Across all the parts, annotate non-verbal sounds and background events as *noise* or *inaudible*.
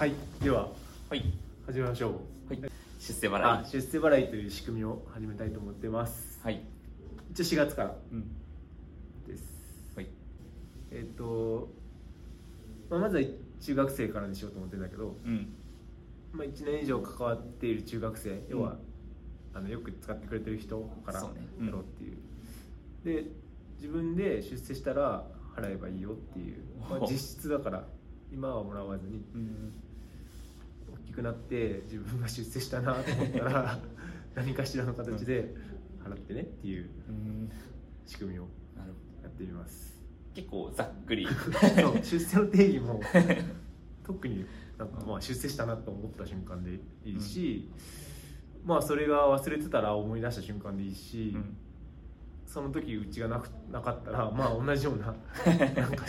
はいでははい。始めましょう。はい。出世あ払い。出世払いという仕組みを始めたいと思ってます。はい。一応4月からうん。です。はい。えっ、と、まあ、まずは中学生からにしようと思ってんだけど、うん。まあ、1年以上関わっている中学生要は、あのよく使ってくれてる人からやろうっていう。で自分で出世したら払えばいいよっていう、まあお、実質だから今はもらわずに。うん。大きくなって自分が出世したなと思ったら *laughs* 何かしらの形で払ってねっていううん。仕組みをやってみます。ど結構ざっくり。出世の定義も *laughs* 特になんかまあ出世したなと思った瞬間でいいし、まあそれが忘れてたら思い出した瞬間でいいし、うん。その時うちがなくなかったらまあ同じような *laughs* なんか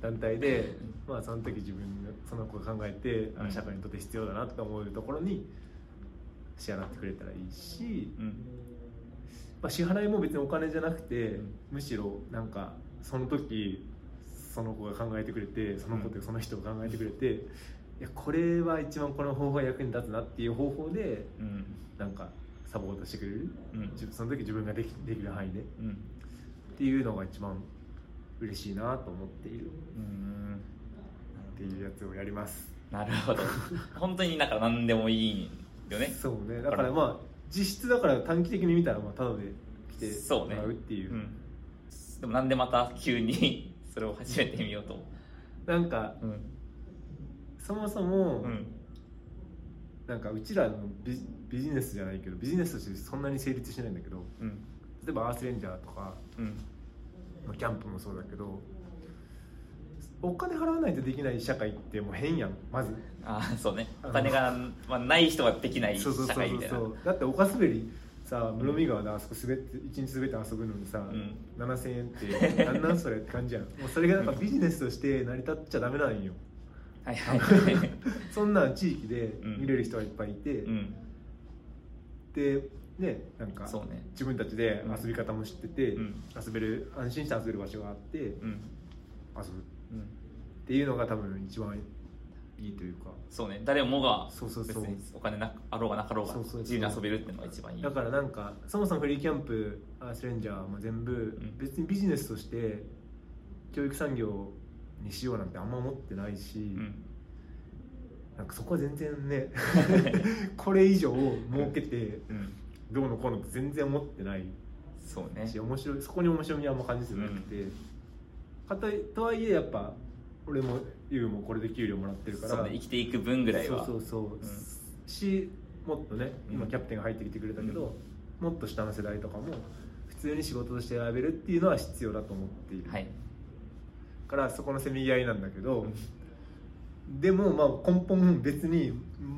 団体で、まあ、その時自分がその子が考えて、あうん。社会にとって必要だなって思うところに支払ってくれたらいいし、うん。まあ、支払いも別にお金じゃなくて、うん。むしろなんかその時その子が考えてくれてその子というその人が考えてくれて、いやこれは一番この方法が役に立つなっていう方法でうん。なんかサポートしてくれる、うん。自その時自分ができできる範囲で。っうん。ていうのが一番嬉しいなと思っている。うん。っていうやつをやります。なるほど。*laughs* 本当にだから何でもいいよね。そうね。だからまあ実質だから短期的に見たらまあただで来てもそうねらうっていう。うん。でもなんでまた急に *laughs* それを始めてみようと。なんかうん。そもそも、うん。なんかうちらのビビジネスじゃないけどビジネスとしてそんなに成立してないんだけどうん。例えばアースレンジャーとか、うん。まあ、キャンプもそうだけどお金払わないとできない社会ってもう変やんまず。ああそうね。お金が、まあ、ない人はできない社そうそうそう会みたいな。だって岡滑りさ室見川であそこ滑って一日滑って遊ぶのにさ、ん。7000円ってなんなんそれって感じやん。*laughs* もうそれがなんかビジネスとして成り立っちゃダメなんよ。はいはい。はいそんなん地域で見れる人がいっぱいいて、うん。でねなんかそうね。自分たちで遊び方も知ってて、うん。遊べる安心して遊べる場所があって遊ぶ。うん。うんっていうのが多分一番いいというか。そうね。誰もがそうそうそう。別にお金なあろうがなかろうが自由に遊べるっていうのが一番いい。だからなんかそもそもフリーキャンプアースレンジャーも全部ん。別にビジネスとして教育産業にしようなんてあんま思ってないし、うん。なんかそこは全然ね *laughs* これ以上儲けてうんどうのこうのって全然思ってないそうね。し面白いそこに面白みはあんま感じてなくて、かたいとはいえやっぱ俺もユウもこれで給料もらってるから。ね生きていく分ぐらいは。そうそうそう、ん。しもっとね今うん。キャプテンが入ってきてくれたけど、もっと下の世代とかも普通に仕事として選べるっていうのは必要だと思っている、はい。からそこのせめぎ合いなんだけど、でもまあ根本別に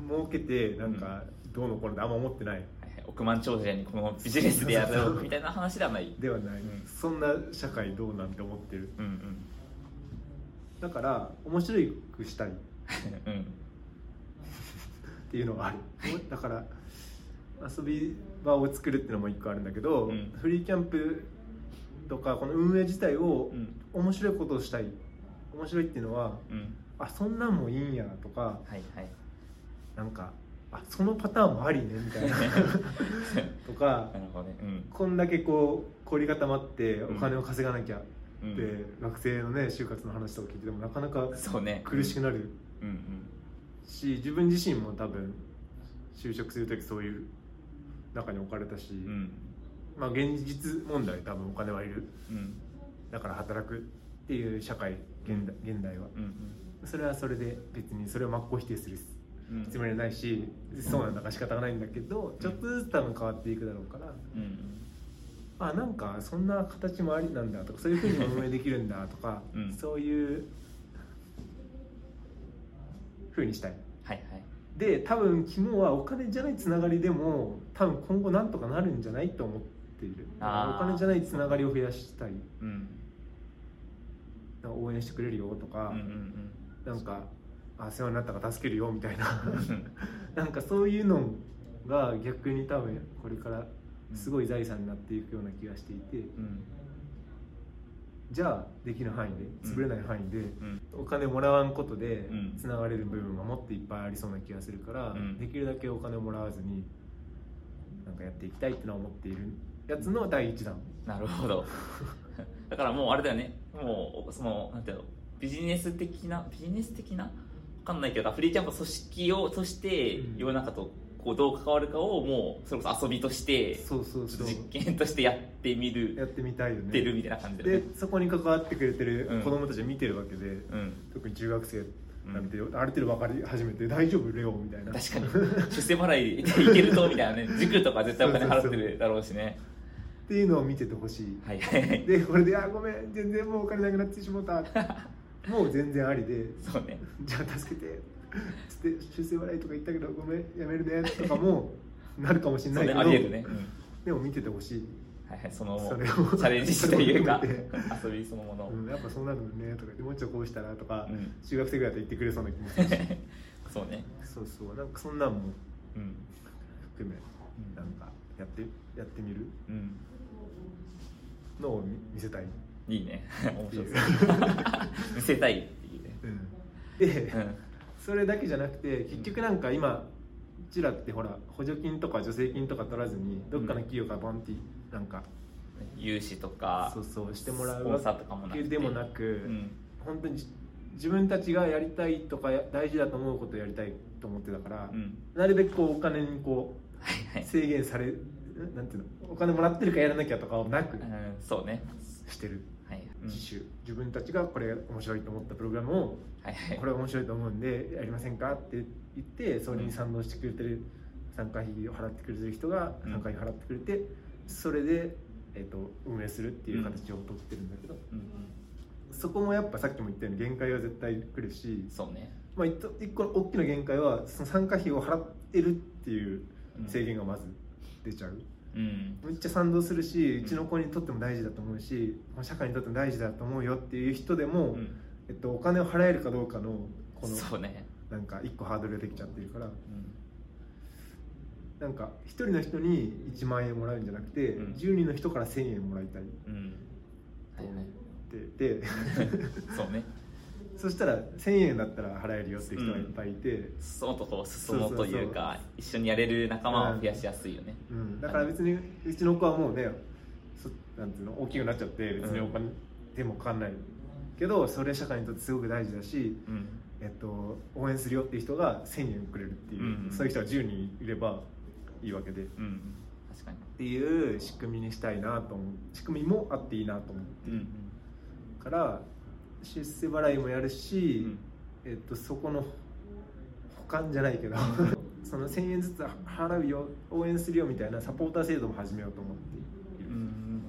儲けてなんかどうのこうのってあんま思ってない億万長者にこのビジネスでやろうみたいな話ではない。ではない、うん。そんな社会どうなんて思ってる。うんうん。だから面白くしたい。っ *laughs* うん。ていうのがある。だから遊び場を作るっていうのも一個あるんだけど、うん。フリーキャンプとかこの運営自体をうん。面白いことをしたい。面白いっていうのはうん。あそんなんもいいんやとかはいはい。なんかあそのパターンもありねみたいな。*laughs* とかね。うん。こんだけこう凝り固まっておうん。金を稼がなきゃうん。って、学生のね就活の話とか聞いててもなかなか苦しくなるうん。うんし自分自身も多分就職する時そういう中に置かれたし、うん。まあ現実問題多分お金はいる。うん。だから働くっていう社会現代現代はうん。それはそれで別にそれを真っ向否定するうんつもりはないしそうなんだから仕方がないんだけどちょっとずつ多分変わっていくだろうから。うん。あなんかそんな形もありなんだとかそういうふうにも運営できるんだとか、うん。そういうふうにしたい。はいはい。で多分肝はお金じゃないつながりでも多分今後なんとかなるんじゃないと思っている。お金じゃないつながりを増やしたい。うん。応援してくれるよとか、うんうん。なんかあ世話になったから助けるよみたいな。う *laughs* んなんかそういうのが逆に多分これからすごい財産になっていくような気がしていて、うん。じゃあできる範囲で潰れない範囲でうん。お金もらわんことでうん。つながれる部分がもっといっぱいありそうな気がするから、うん。できるだけお金をもらわずになんかやっていきたいってのは思っているやつの第一弾。なるほど。*laughs* だからもうあれだよね。もうそのなんていうの？ビジネス的なビジネス的なわかんないけどフリーキャンプ組織をとしてうん。世の中とこうどう関わるかをもうそれこそ遊びとしてそうそうそう。実験としてやってみる。やってみたいよね。るみたいな感じでね。そこに関わってくれてるうん。子供たちを見てるわけで、うん。特に中学生なんて、ある程度分かり始めて大丈夫レオみたいな。確かに。出世払いでいけるとみたいなね。*laughs* 塾とか絶対お金払ってるだろうしね。っていうのを見ててほしい。はいはいはい。でこれで「あごめん。全然もうお金なくなってしもうた」*laughs* もう全然ありでそうね「じゃあ助けて」つって出世払いとか言ったけどごめんやめるねとかもなるかもしれないけどありえるね、うん。でも見ててほしい、はいはいそのそれをチャレンジしというか遊びそのものを、うん、やっぱそうなるのねとかでもうちょいこうしたらとか、うん。中学生ぐらいだと言ってくれそうな気もするし。*laughs* そうね。そうそうなんかそんなんもうん。含めうん。なんかやってやってみる？うん。のを見見せたい、いいね。面白うそう。*laughs* 見せたいっていうね。で、うん。それだけじゃなくて結局なんか今うちらってほら補助金とか助成金とか取らずにどっかの企業からボンってなんか融資とかそうそうしてもらうわけでもなく、うん。本当にじ自分たちがやりたいとかや大事だと思うことをやりたいと思ってたから、うん。なるべくこうお金にこはいはい。う制限されんなんていうのお金もらってるからやらなきゃとかをなくうんそうね。してる。はいうん自主、自分たちがこれ面白いと思ったプログラムをはいはい。これ面白いと思うんでやりませんかって言ってそれに賛同してくれてる参加費を払ってくれてる人がうん。参加費払ってくれてそれで、えっと運営するっていう形を取ってるんだけど、うん。うんそこもやっぱさっきも言ったように限界は絶対来るし、そうね。まあ、一個一個の大きな限界はその参加費を払ってるっていう制限がまず出ちゃう。うんめっちゃ賛同するしうちの子にとっても大事だと思うし社会にとっても大事だと思うよっていう人でも、うん。えっと、お金を払えるかどうかのこのそうね。なんか一個ハードルができちゃってるから。うん。なんか一人の人に1万円もらうんじゃなくて、うん。10人の人から1000円もらいたい。っうん。はいはい。てでそうねそしたら1000円だったら払えるよっていう人がいっぱいいて、そのとこ進もうというか一緒にやれる仲間を増やしやすいよね。うん、だから別にうちの子はもうねそなんていうの大きくなっちゃって別にお金でもかかんないけどそれ社会にとってすごく大事だし、うん。えっと、応援するよっていう人が1000円くれるっていう、うん。そういう人が10人いればいいわけで。っうん。確かに。ていう仕組みにしたいなと思う。仕組みもあっていいなと思うんうんうから出世払いもやるし、うん。えっと、そこの保管じゃないけど *laughs* その1000円ずつ払うよ応援するよみたいなサポーター制度も始めようと思っている、うん。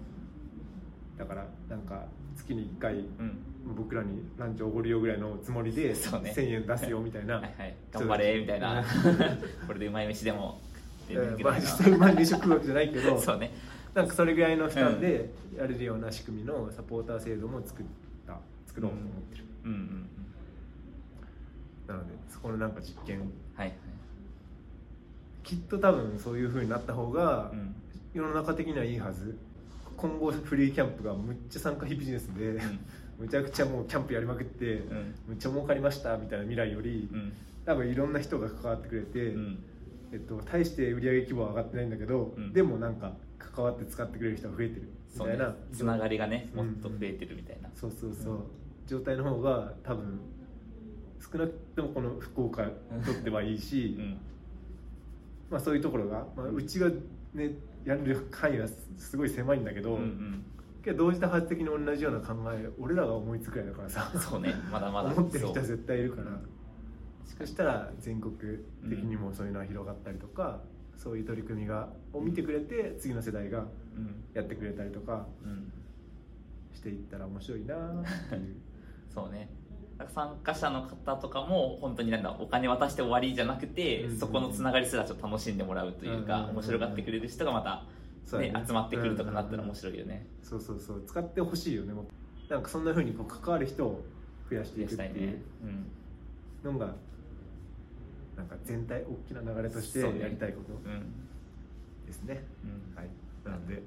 だからなんか月に1回うん。僕らにランチおごるよぐらいのつもりでそうね。1000円出すよみたいな、はいはい。頑張れみたいな。*laughs* これでうまい飯でも。え食ってーまあ実際まあ飯食うわけじゃないけど *laughs* そうね。なんかそれぐらいの負担でやれるような仕組みのサポーター制度も作った作ろうと思ってる、うんうんうん。なのでそこのなんか実験。はいはい。きっと多分そういう風になった方がうん。世の中的にはいいはず。今後フリーキャンプがむっちゃ参加費ビジネスで、むちゃくちゃもうキャンプやりまくって、うん。むっちゃ儲かりましたみたいな未来より、うん。多分いろんな人が関わってくれて、うん。えっと、大して売上規模は上がってないんだけど、うん。でもなんか関わって使ってくれる人が増えてるみたいな、つながりがねうん。もっと増えてるみたいな。そうそうそう、状態の方が多分少なくともこの福岡にとってはいいし、うん。まあ、そういうところが、まあ、うちがねやる範囲はすごい狭いんだけど、うんうん。けど同時多発的に同じような考え俺らが思いつくらいだからさそうね。まだまだ。*laughs* 思ってる人は絶対いるから。そしたら全国的にもそういうのは広がったりとか、そういう取り組みがを見てくれて次の世代がうん。やってくれたりとかうん。していったら面白いなっていう *laughs* そうね。参加者の方とかも本当になんだお金渡して終わりじゃなくて、うんそこのつながりすらちょっと楽しんでもらうというか、うん面白がってくれる人がまた、ねそうだね。集まってくるとかなったら面白いよね、そうそうそう。使ってほしいよね。なんかそんな風にこう関わる人を増やして増いくっていう。やしたいね。うんのがなんか全体大きな流れとしてやりたいことうん。ですね。うん。はい。なので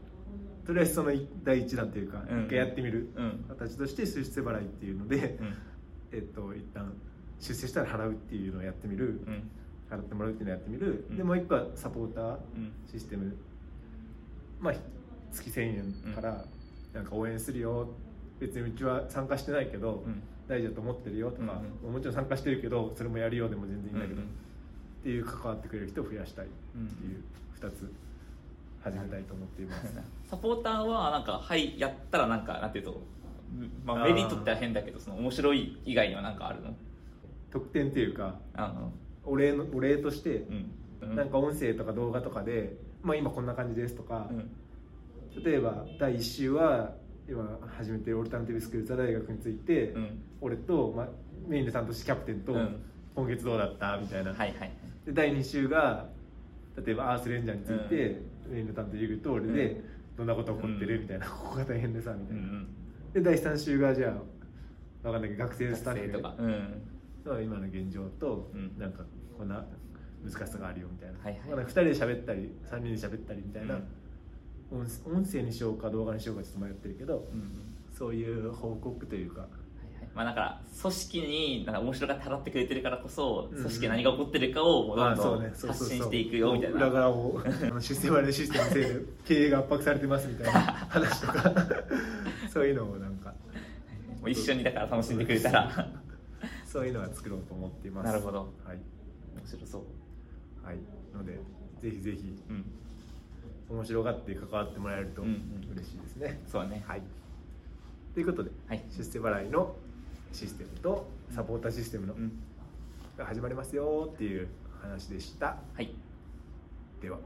とりあえずその第一弾というかうん。一回やってみるうん。形として出世払いっていうので、うん。えっと一旦出世したら払うっていうのをやってみる、うん。払ってもらうっていうのをやってみる、うん。でもう一個はサポーターうん。システム。まあ月1000円からなんか応援するよ。別にうちは参加してないけど、うん。大事だと思ってるよとか、もちろん参加してるけどそれもやるようでも全然いいんだけど、うん。っていう関わってくれる人を増やしたいっていう2つ始めたいと思っています、*laughs* サポーターはなんかはいやったらなんかなんていうと、まあ、メリットって変だけどその面白い以外には何かあるの？特典っていうかあのお礼のお礼として、うんなんか音声とか動画とかで、まあ、今こんな感じですとか、うん。例えば第1週は今始めてるオルタナティブスクールザ大学について、うん。俺と、まあ、メインで担当してキャプテンと、うん。今月どうだった？みたいな、はいはいで第2週が例えばアースレンジャーについて、メインで担当ユグと俺で、うん。どんなこと起こってる？みたいな、*laughs* ここが大変でさみたいな、うんで第3週がじゃあわかんないけど学生スタッフ。とか。うんの今の現状と、うん。なんかこんな難しさがあるよみたいな、はいはい。まあ、2人で喋ったり3人で喋ったりみたいな、うん。音音声にしようか動画にしようかちょっと迷ってるけど、うん。そういう報告というかまあだから組織になんか面白がって払ってくれてるからこそうん組織何が起こってるかをどんどんねそうそうそう。発信していくよみたいな。裏側をあの出世割れシステムのせいで経営が圧迫されてますみたいな *laughs* 話とか。そういうのをなんか。もう一緒にだから楽しんでくれたら。そういうのは作ろうと思っています。なるほど。はい、面白そう。はい、のでぜひぜひうん。面白がって関わってもらえるとうんうん。嬉しいですね、そうだね。はい。ということで、はい。出世払いのシステムとサポーターシステムのうん。が始まりますよっていう話でした。はい。では